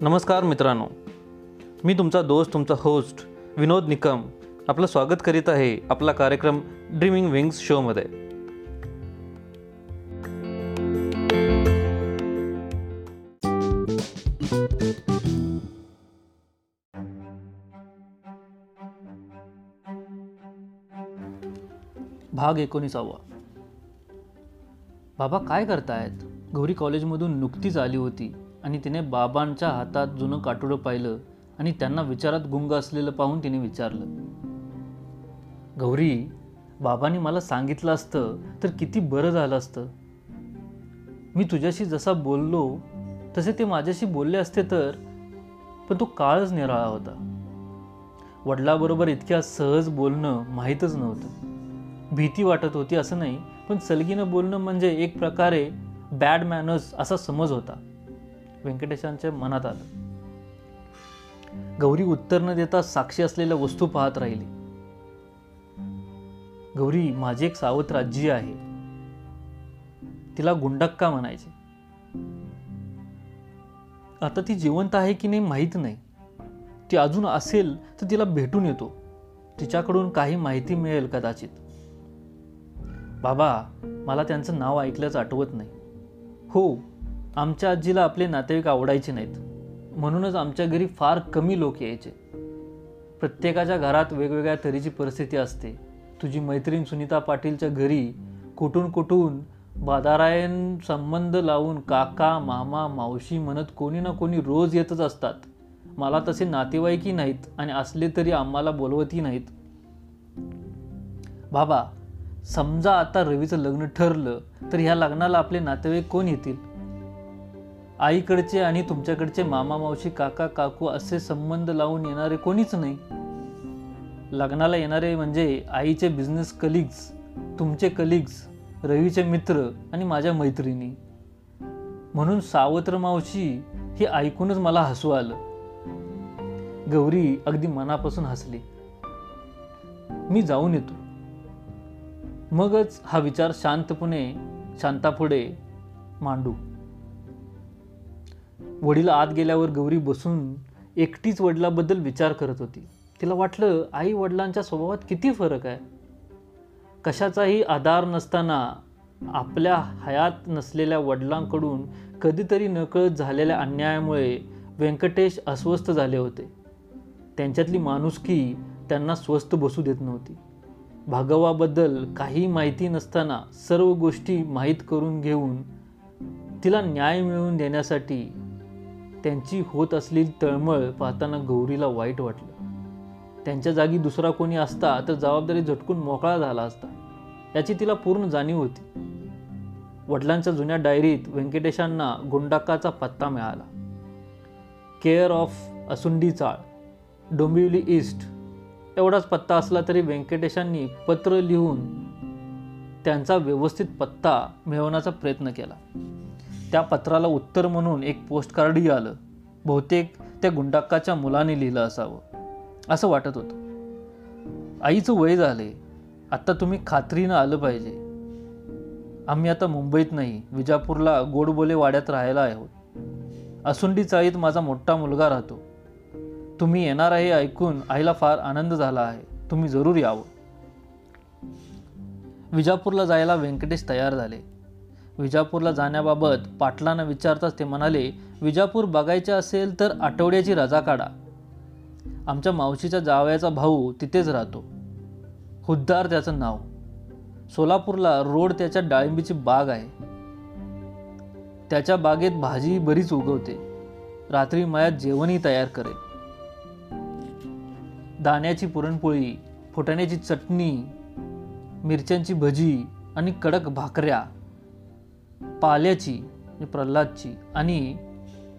नमस्कार मित्रांनो. मी तुमचा दोस्त तुमचा होस्ट विनोद निकम आपलं स्वागत करीत आहे आपला कार्यक्रम ड्रीमिंग विंग्स शोमध्ये भाग एकोणीसावा. बाबा काय करतायत? गौरी कॉलेजमधून नुकतीच आली होती. आणि तिने बाबांच्या हातात जुनं काटुडं पाहिलं आणि त्यांना विचारात गुंग असलेलं पाहून तिने विचारलं गौरी बाबांनी मला सांगितलं असतं तर किती बरं झालं असतं. मी तुझ्याशी जसा बोललो तसे ते माझ्याशी बोलले असते तर पण तो काळच निराळा होता. वडिलाबरोबर इतक्या सहज बोलणं माहीतच नव्हतं. भीती वाटत होती असं नाही पण सलगीनं बोलणं म्हणजे एक प्रकारे बॅड मॅनर्स असा समज होता. व्यंकटेशांच्या मनात आलं. गौरी उत्तर न देता साक्षी असलेल्या वस्तू पाहत राहिली. गौरी माझी एक सावत्र आजी आहे. तिला गुंडक्का म्हणायचे? आता ती जिवंत आहे की नाही माहीत नाही. ती अजून असेल तर तिला भेटून येतो. तिच्याकडून काही माहिती मिळेल कदाचित. बाबा मला त्यांचं नाव ऐकल्याचं आठवत नाही. हो आमच्या आजीला आपले नातेवाईक आवडायचे नाहीत. म्हणूनच आमच्या घरी फार कमी लोक यायचे. प्रत्येकाच्या घरात वेगवेगळ्या तऱ्हेची परिस्थिती असते. तुझी मैत्रीण सुनीता पाटीलच्या घरी कुठून कुठून बादारायण संबंध लावून काका मामा मावशी म्हणत कोणी ना कोणी रोज येतच असतात. मला तसे नातेवाईकही नाहीत आणि असले तरी आम्हाला बोलवतही नाहीत. बाबा समजा आता रवीचं लग्न ठरलं तर ह्या लग्नाला आपले नातेवाईक कोण येतील? आईकडचे आणि तुमच्याकडचे मामा मावशी काका काकू असे संबंध लावून येणारे कोणीच नाही. लग्नाला येणारे म्हणजे आईचे बिझनेस कलिग्स तुमचे कलिग्स रवीचे मित्र आणि माझ्या मैत्रिणी. म्हणून सावत्र मावशी हे ऐकूनच मला हसू आलं. गौरी अगदी मनापासून हसली. मी जाऊन येतो. मगच हा विचार शांतपणे शांतापुढे मांडू. वडील आत गेल्यावर गौरी बसून एकटीच वडिलाबद्दल विचार करत होती. तिला वाटलं आई वडिलांच्या स्वभावात किती फरक आहे? कशाचाही आधार नसताना आपल्या हयात नसलेल्या वडिलांकडून कधीतरी नकळत झालेल्या अन्यायामुळे व्यंकटेश अस्वस्थ झाले होते. त्यांच्यातली माणुसकी त्यांना स्वस्थ बसू देत नव्हती. भागवाबद्दल काही माहिती नसताना सर्व गोष्टी माहीत करून घेऊन तिला न्याय मिळवून देण्यासाठी त्यांची होत असलेली तळमळ पाहताना गौरीला वाईट वाटलं. त्यांच्या जागी दुसरा कोणी असता तर जबाबदारी झटकून मोकळा झाला असता. याची तिला पूर्ण जाणीव होती. वडिलांच्या जुन्या डायरीत व्यंकटेशांना गुंडाकाचा पत्ता मिळाला. केअर ऑफ असुंडी चाळ डोंबिवली ईस्ट एवढाच पत्ता असला तरी व्यंकटेशांनी पत्र लिहून त्यांचा व्यवस्थित पत्ता मिळवण्याचा प्रयत्न केला. त्या पत्राला उत्तर म्हणून एक पोस्टकार्डही आलं. बहुतेक त्या गुंडाक्काच्या मुलाने लिहिलं असावं. असं वाटत होतं. आईचं वय झाले. आत्ता तुम्ही खात्रीनं आलं पाहिजे. आम्ही आता मुंबईत नाही. विजापूरला गोडबोले वाड्यात राहायला आहोत. असुंडी चाळीत माझा मोठा मुलगा राहतो. तुम्ही येणार आहे ऐकून आईला फार आनंद झाला आहे. तुम्ही जरूर यावं. विजापूरला जायला व्यंकटेश तयार झाले. विजापूरला जाण्याबाबत पाटलांना विचारताच ते म्हणाले विजापूर बघायचे असेल तर आठवड्याची रजा काढा. आमच्या मावशीच्या जावयाचा भाऊ तिथेच राहतो. हुद्दार त्याचं नाव. सोलापूरला रोड त्याच्या डाळिंबीची बाग आहे. त्याच्या बागेत भाजी बरीच उगवते. रात्री मयात जेवणही तयार करेल. दाण्याची पुरणपोळी फुटाण्याची चटणी मिरच्यांची भजी आणि कडक भाकऱ्या पाल्याची म्हणजे प्रल्हादची आणि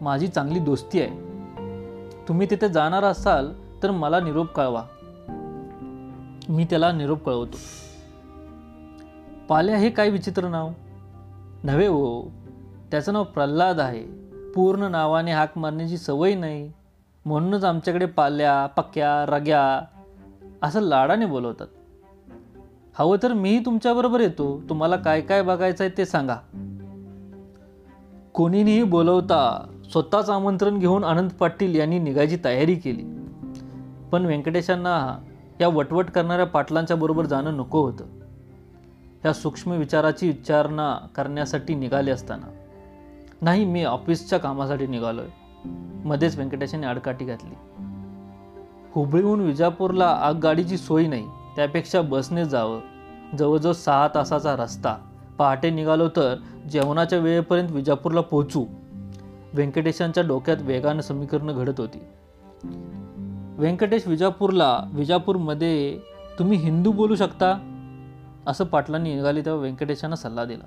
माझी चांगली दोस्ती आहे. तुम्ही तिथे जाणार असाल तर मला निरोप कळवा. मी त्याला निरोप कळवतो. पाल्या हे काय विचित्र नाव? नव्हे हो. त्याचं नाव प्रल्हाद आहे. पूर्ण नावाने हाक मारण्याची सवय नाही. म्हणूनच आमच्याकडे पाल्या पक्क्या रग्या असं लाडाने बोलवतात. हवं तर मीही तुमच्याबरोबर येतो. तुम्हाला काय काय बघायचं आहे ते सांगा. कोणीनेही बोलवता स्वतःच आमंत्रण घेऊन आनंद पाटील यांनी निघायची तयारी केली. पण व्यंकटेशांना या वटवट करणाऱ्या पाटलांच्या बरोबर जाणं नको होतं. ह्या सूक्ष्म विचाराची विचारणा करण्यासाठी निघाले असताना. नाही मी ऑफिसच्या कामासाठी निघालो आहे मध्येच व्यंकटेशांनी आडकाठी घातली. हुबळीहून विजापूरला आगगाडीची सोय नाही. त्यापेक्षा बसने जावं. जवळजवळ सहा तासाचा रस्ता. पहाटे निघालो तर जेवणाच्या वेळेपर्यंत विजापूरला पोहोचू. व्यंकटेशांच्या डोक्यात वेगानं समीकरणं घडत होती. व्यंकटेश विजापूरला विजापूरमध्ये तुम्ही हिंदू बोलू शकता? असं पाटलांनी निघाली तेव्हा व्यंकटेशांना सल्ला दिला.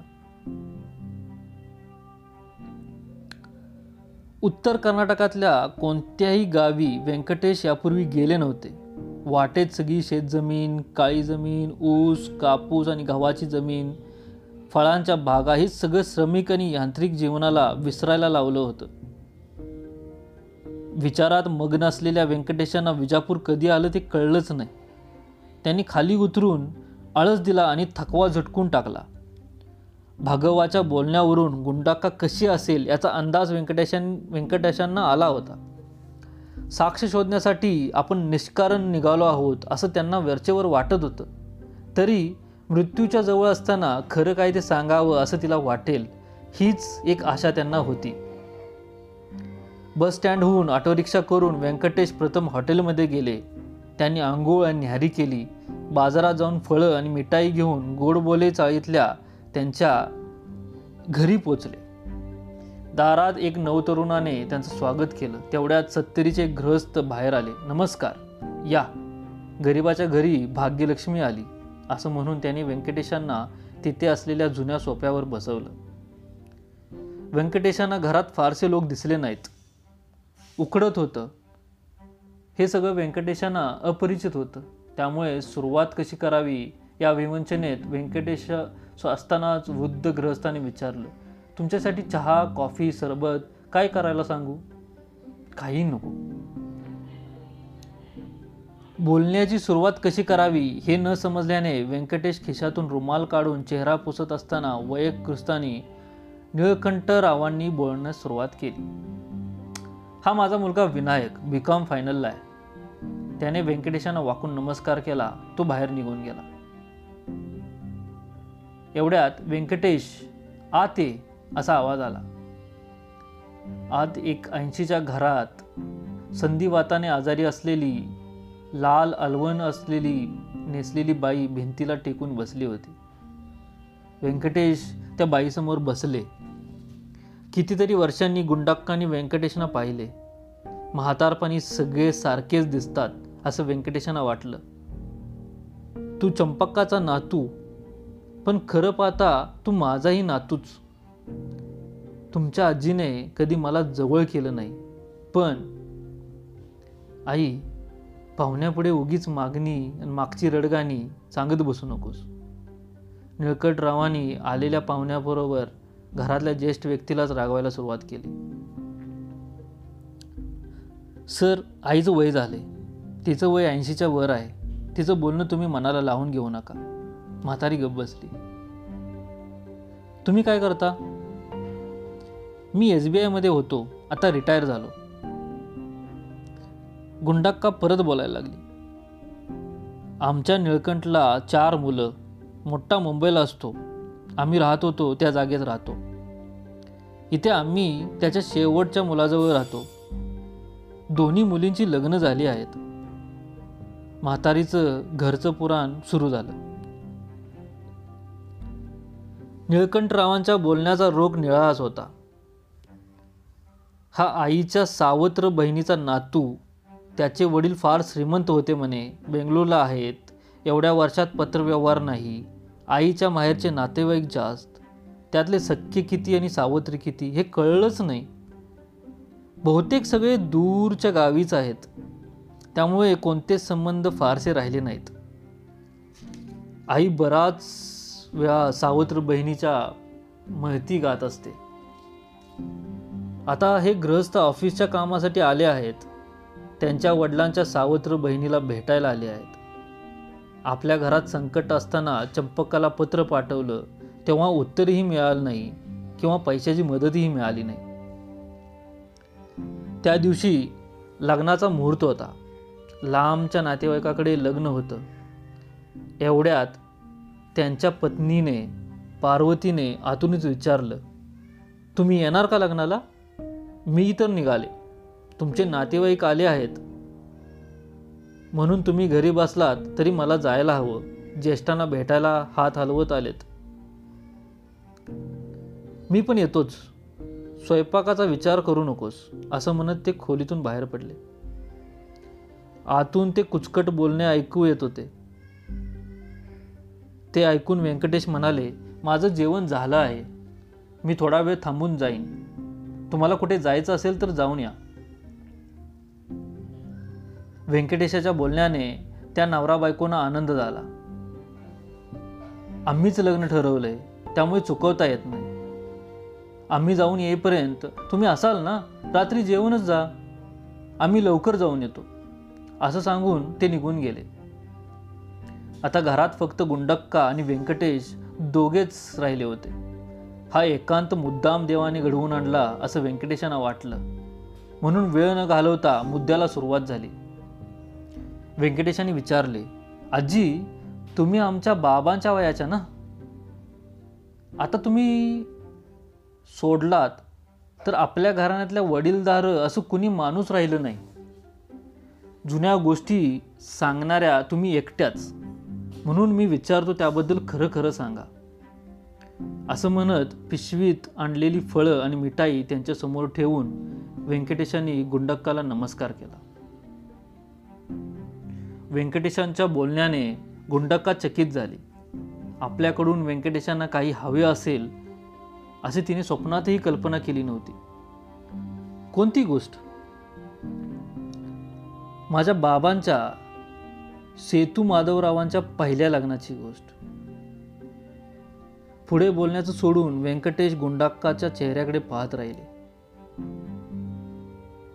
उत्तर कर्नाटकातल्या कोणत्याही गावी व्यंकटेश यापूर्वी गेले नव्हते. वाटेत सगळी शेतजमीन काळी जमीन ऊस कापूस आणि गव्हाची जमीन फळांच्या बागा हे सगळं श्रमिक आणि यांत्रिक जीवनाला विसरायला लावलं होतं. विचारात मग्न असलेल्या व्यंकटेशांना विजापूर कधी आलं ते कळलंच नाही. त्यांनी खाली उतरून आळस दिला आणि थकवा झटकून टाकला. भागवाच्या बोलण्यावरून गुंडाक्का कशी असेल याचा अंदाज व्यंकटेशां व्यंकटेशांना आला होता. साक्ष शोधण्यासाठी आपण निष्कारण निघालो आहोत असं त्यांना वरचेवर वाटत होतं. तरी मृत्यूच्या जवळ असताना खरं काय ते सांगावं असं तिला वाटेल हीच एक आशा त्यांना होती. बस स्टँडहून ऑटो रिक्षा करून व्यंकटेश प्रथम हॉटेलमध्ये गेले. त्यांनी आंघोळ आणि न्याहारी केली. बाजारात जाऊन फळं आणि मिठाई घेऊन गोडबोले चाळीतल्या त्यांच्या घरी पोचले. दारात एक नवतरुणाने त्यांचं स्वागत केलं. तेवढ्यात सत्तरीचे गृहस्थ बाहेर आले. नमस्कार. या. गरिबाच्या घरी भाग्यलक्ष्मी आली. असं म्हणून त्यांनी व्यंकटेशांना तिथे असलेल्या जुन्या सोप्यावर बसवलं. व्यंकटेशांना घरात फारसे लोक दिसले नाहीत. उकडत होतं. हे सगळं व्यंकटेशांना अपरिचित होतं. त्यामुळे सुरुवात कशी करावी या विवंचनेत व्यंकटेश असतानाच वृद्ध ग्रहस्थाने विचारलं. तुमच्यासाठी चहा कॉफी सरबत काय करायला सांगू? काही नको. बोलण्याची सुरुवात कशी करावी हे न समजल्याने व्यंकटेश खिशातून रुमाल काढून चेहरा पुसत असताना वयकृस्तानी निळकंठरावांनी बोलण्यास सुरुवात केली. हा माझा मुलगा विनायक बी कॉम फायनलला आहे. त्याने व्यंकटेशांना वाकून नमस्कार केला तो बाहेर निघून गेला. एवढ्यात व्यंकटेश आते असा आवाज आला. आत एक ऐंशीच्या घरात संधिवाताने आजारी असलेली लाल अलवण असलेली नेसलेली बाई भिंतीला टेकून बसली होती. व्यंकटेश त्या बाईसमोर बसले. कितीतरी वर्षांनी गुंडाक्कांनी व्यंकटेशना पाहिले. म्हातारपणी सगळे सारखेच दिसतात असं व्यंकटेशांना वाटलं. तू चंपक्काचा नातू पण खरं पाहता तू माझाही नातूच. तुमच्या आजीने कधी मला जवळ केलं नाही. पण आई पाहुण्यापुढे उगीच मागणी आणि मागची रडगाणी सांगत बसू नकोस. निळकटरावांनी आलेल्या पाहुण्याबरोबर घरातल्या ज्येष्ठ व्यक्तीलाच रागवायला सुरुवात केली. सर आईचं वय झाले तिचं वय ऐंशीच्या वर आहे. तिचं बोलणं तुम्ही मनाला लावून घेऊ नका. म्हातारी गप्प बसली. तुम्ही काय करता? मी एस बी आयमध्ये होतो. आता रिटायर झालो. गुंडाक्का परत बोलायला लागली. आमच्या निळकंठला चार मुलं मोठा मुंबईला असतो. आम्ही राहत होतो त्या जागेत राहतो. इथे आम्ही त्याच्या शेवटच्या मुलाजवळ राहतो. दोन्ही मुलींची लग्न झाली आहेत. म्हातारीचं घरचं पुराण सुरू झालं. निळकंठरावांच्या बोलण्याचा रोग निळाच होता. हा आईच्या सावत्र बहिणीचा नातू त्याचे वडील फार श्रीमंत होते म्हणे. बेंगलोरला आहेत. एवढ्या वर्षात पत्रव्यवहार नाही. आईच्या माहेरचे नातेवाईक जास्त. त्यातले सख्खे किती आणि सावत्री किती हे कळलंच नाही. बहुतेक सगळे दूरच्या गावीच आहेत. त्यामुळे कोणतेच संबंध फारसे राहिले नाहीत. आई बराच वेळा सावत्र बहिणीच्या महती गात असते. आता हे गृहस्थ ऑफिसच्या कामासाठी आले आहेत. त्यांच्या वडिलांच्या सावत्र बहिणीला भेटायला आले आहेत. आपल्या घरात संकट असताना चंपकाला पत्र पाठवलं तेव्हा उत्तरही मिळालं नाही किंवा पैशाची मदतही मिळाली नाही. त्या दिवशी लग्नाचा मुहूर्त होता. लांबच्या नातेवाईकाकडे लग्न होतं. एवढ्यात त्यांच्या पत्नीने पार्वतीने आतूनच विचारलं तुम्ही येणार का लग्नाला? मी तर निघाले. तुमचे नातेवाईक आले आहेत. म्हणून तुम्ही घरी बसलात तरी मला जायला हवं. ज्येष्ठांना भेटायला हात हलवत आलेत. मी पण येतोच. स्वयंपाकाचा विचार करू नकोस असं म्हणत ते खोलीतून बाहेर पडले. आतून ते कुचकट बोलणे ऐकू येत होते. ते ऐकून व्यंकटेश म्हणाले माझं जेवण झालं आहे. मी थोडा वेळ थांबून जाईन. तुम्हाला कुठे जायचं असेल तर जाऊन या. व्यंकटेशाच्या बोलण्याने त्या नवरा बायकोना आनंद झाला. आम्हीच लग्न ठरवलंय त्यामुळे चुकवता येत नाही. आम्ही जाऊन येईपर्यंत तुम्ही असाल ना रात्री जेवूनच जा. आम्ही लवकर जाऊन येतो. असं सांगून ते निघून गेले. आता घरात फक्त गुंडक्का आणि व्यंकटेश दोघेच राहिले होते. हा एकांत मुद्दाम देवाने घडवून आणला असं व्यंकटेशांना वाटलं. म्हणून वेळ न घालवता मुद्द्याला सुरुवात झाली. व्यंकटेशांनी विचारले आजी तुम्ही आमच्या बाबांच्या वयाच्या ना? आता तुम्ही सोडलात तर आपल्या घराण्यातल्या वडीलधार असं कुणी माणूस राहिलं नाही. जुन्या गोष्टी सांगणाऱ्या तुम्ही एकट्याच. म्हणून मी विचारतो त्याबद्दल खरं खरं सांगा. असं म्हणत पिशवीत आणलेली फळं आणि मिठाई त्यांच्यासमोर ठेवून व्यंकटेशांनी गुंडक्काला नमस्कार केला. व्यंकटेशांच्या बोलण्याने गुंडक्का चकित झाली. आपल्याकडून व्यंकटेशांना काही हवे असेल असे तिने स्वप्नातही कल्पना केली नव्हती. कोणती गोष्ट? माझ्या बाबांच्या सेतू माधवरावांच्या पहिल्या लग्नाची गोष्ट. पुढे बोलण्याचं सोडून व्यंकटेश गुंडाक्काच्या चेहऱ्याकडे पाहत राहिले.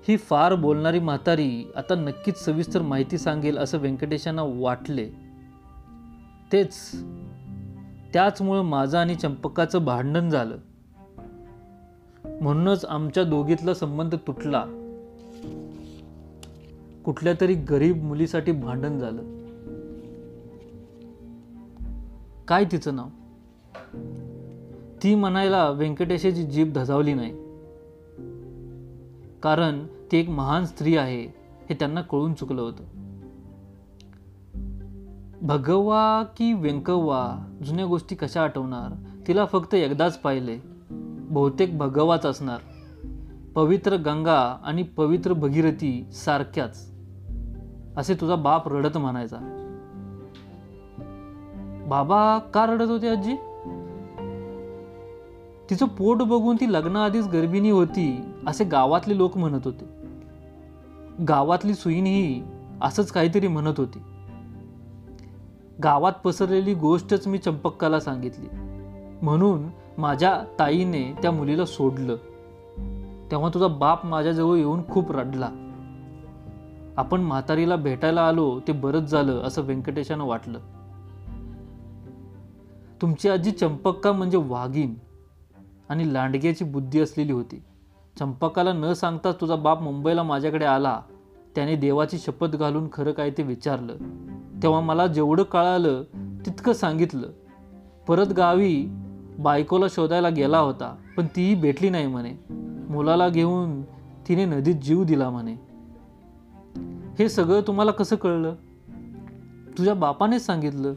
ही फार बोलणारी म्हातारी आता नक्कीच सविस्तर माहिती सांगेल असं व्यंकटेशांना वाटले. तेच त्याचमुळं माझं आणि चंपकाचं भांडण झालं. म्हणूनच आमच्या दोघीतला संबंध तुटला. कुठल्या तरी गरीब मुलीसाठी भांडण झालं. काय तिचं नाव? ती म्हणायला व्यंकटेशाची जीभ धजावली नाही. कारण ती एक महान स्त्री आहे हे त्यांना कळून चुकलं होतं. भगवा की व्यंकव्वा जुन्या गोष्टी कशा आठवणार? तिला फक्त एकदाच पाहिले. बहुतेक भगवाच असणार. पवित्र गंगा आणि पवित्र भगीरथी सारख्याच. असे तुझा बाप रडत म्हणायचा. बाबा का रडत होते आजी? तिचं पोट बघून ती लग्नाआधीच गर्भिणी होती असे गावातले लोक म्हणत होते. गावातली सुईणही असंच काहीतरी म्हणत होती. गावात पसरलेली गोष्टच मी चंपक्काला सांगितली. म्हणून माझ्या ताईने त्या मुलीला सोडलं. तेव्हा तुझा बाप माझ्याजवळ येऊन खूप रडला. आपण म्हातारीला भेटायला आलो ते बरंच झालं असं व्यंकटेशानं वाटलं. तुमची आजी चंपक्का म्हणजे वाघीण. आणि लांडग्याची बुद्धी असलेली होती. चंपकाला न सांगताच तुझा बाप मुंबईला माझ्याकडे आला. त्याने देवाची शपथ घालून खरं काय ते विचारलं. तेव्हा मला जेवढं कळालं तितकं सांगितलं. परत गावी बायकोला शोधायला गेला होता पण तीही भेटली नाही म्हणे. मुलाला घेऊन तिने नदीत जीव दिला म्हणे. हे सगळं तुम्हाला कसं कळलं? तुझ्या बापानेच सांगितलं.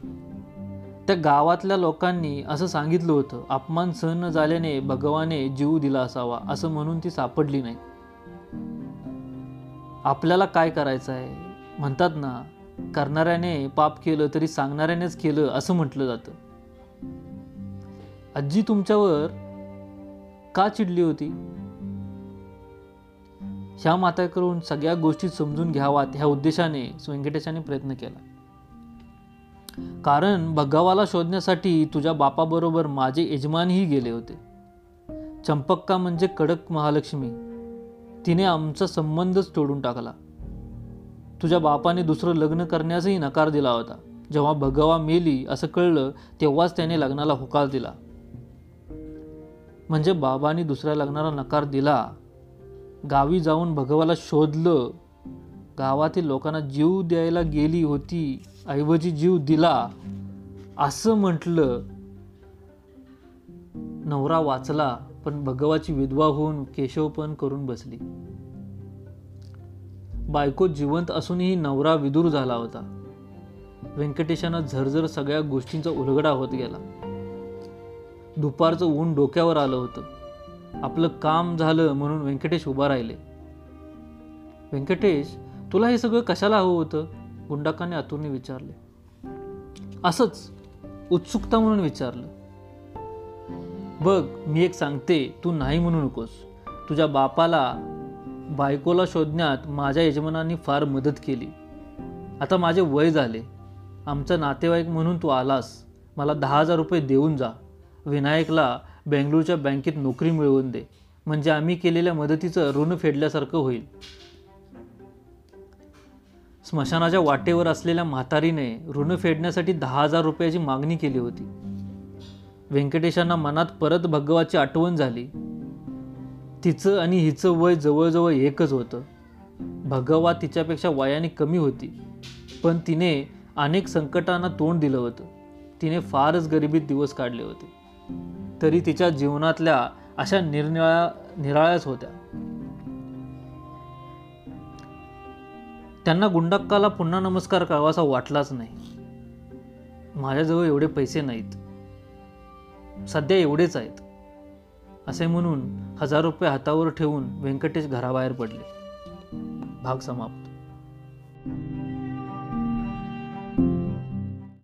त्या गावातल्या लोकांनी असं सांगितलं होतं अपमान सहन न झाल्याने भगवाने जीव दिला असावा असं म्हणून ती सापडली नाही. आपल्याला काय करायचं आहे? म्हणतात ना करणाऱ्याने पाप केलं तरी सांगणाऱ्यानेच केलं असं म्हटलं जातं. आजी तुमच्यावर का चिडली होती? ह्या माताकडून सगळ्या गोष्टी समजून घ्यावात ह्या उद्देशाने व्यंकटेशाने प्रयत्न केला. कारण भगावाला शोधण्यासाठी तुझ्या बापाबरोबर माझे यजमानही गेले होते. चंपक्का म्हणजे कडक महालक्ष्मी. तिने आमचा संबंधच तोडून टाकला. तुझ्या बापाने दुसरं लग्न करण्यासही नकार दिला होता. जेव्हा भगवा मेली असं कळलं तेव्हाच त्याने लग्नाला होकार दिला. म्हणजे बाबांनी दुसऱ्या लग्नाला नकार दिला. गावी जाऊन भगवाला शोधलं गावातील लोकांना जीव द्यायला गेली होती ऐवजी जीव दिला असं म्हटलं. नवरा वाचला पण भगवाची विधवा होऊन केशवपण करून बसली. बायको जिवंत असूनही नवरा विदूर झाला होता. व्यंकटेशानं झरझर सगळ्या गोष्टींचा उलगडा होत गेला. दुपारचं ऊन डोक्यावर आलं होतं. आपलं काम झालं म्हणून व्यंकटेश उभा राहिले. व्यंकटेश तुला हे सगळं कशाला हवं होतं? गुंडाकाने आतून विचारले. असंच उत्सुकता म्हणून विचारलं. बघ मी एक सांगते तू नाही म्हणू नकोस. तुझ्या बापाला बायकोला शोधण्यात माझ्या यजमानांनी फार मदत केली. आता माझे वय झाले. आमचा नातेवाईक म्हणून तू आलास. मला दहा हजार रुपये देऊन जा. विनायकला बेंगळूरच्या बँकेत नोकरी मिळवून दे. म्हणजे आम्ही केलेल्या मदतीचं ऋण फेडल्यासारखं होईल. स्मशानाच्या वाटेवर असलेल्या म्हातारीने ऋण फेडण्यासाठी दहा हजार रुपयाची मागणी केली होती. व्यंकटेशांना मनात परत भगवाची आठवण झाली. तिचं आणि हिचं वय जवळजवळ एकच होतं. भगवा तिच्यापेक्षा वयाने कमी होती. पण तिने अनेक संकटांना तोंड दिलं होतं. तिने फारच गरिबीत दिवस काढले होते. तरी तिच्या जीवनातल्या अशा निरनिळ्या निराळ्याच होत्या. त्यांना गुंडक्काला पुन्हा नमस्कार करावासा वाटलाच नाही. माझ्याजवळ एवढे पैसे नाहीत. सध्या एवढेच आहेत. असे म्हणून हजार रुपये हातावर ठेवून व्यंकटेश घराबाहेर पडले. भाग समाप्त.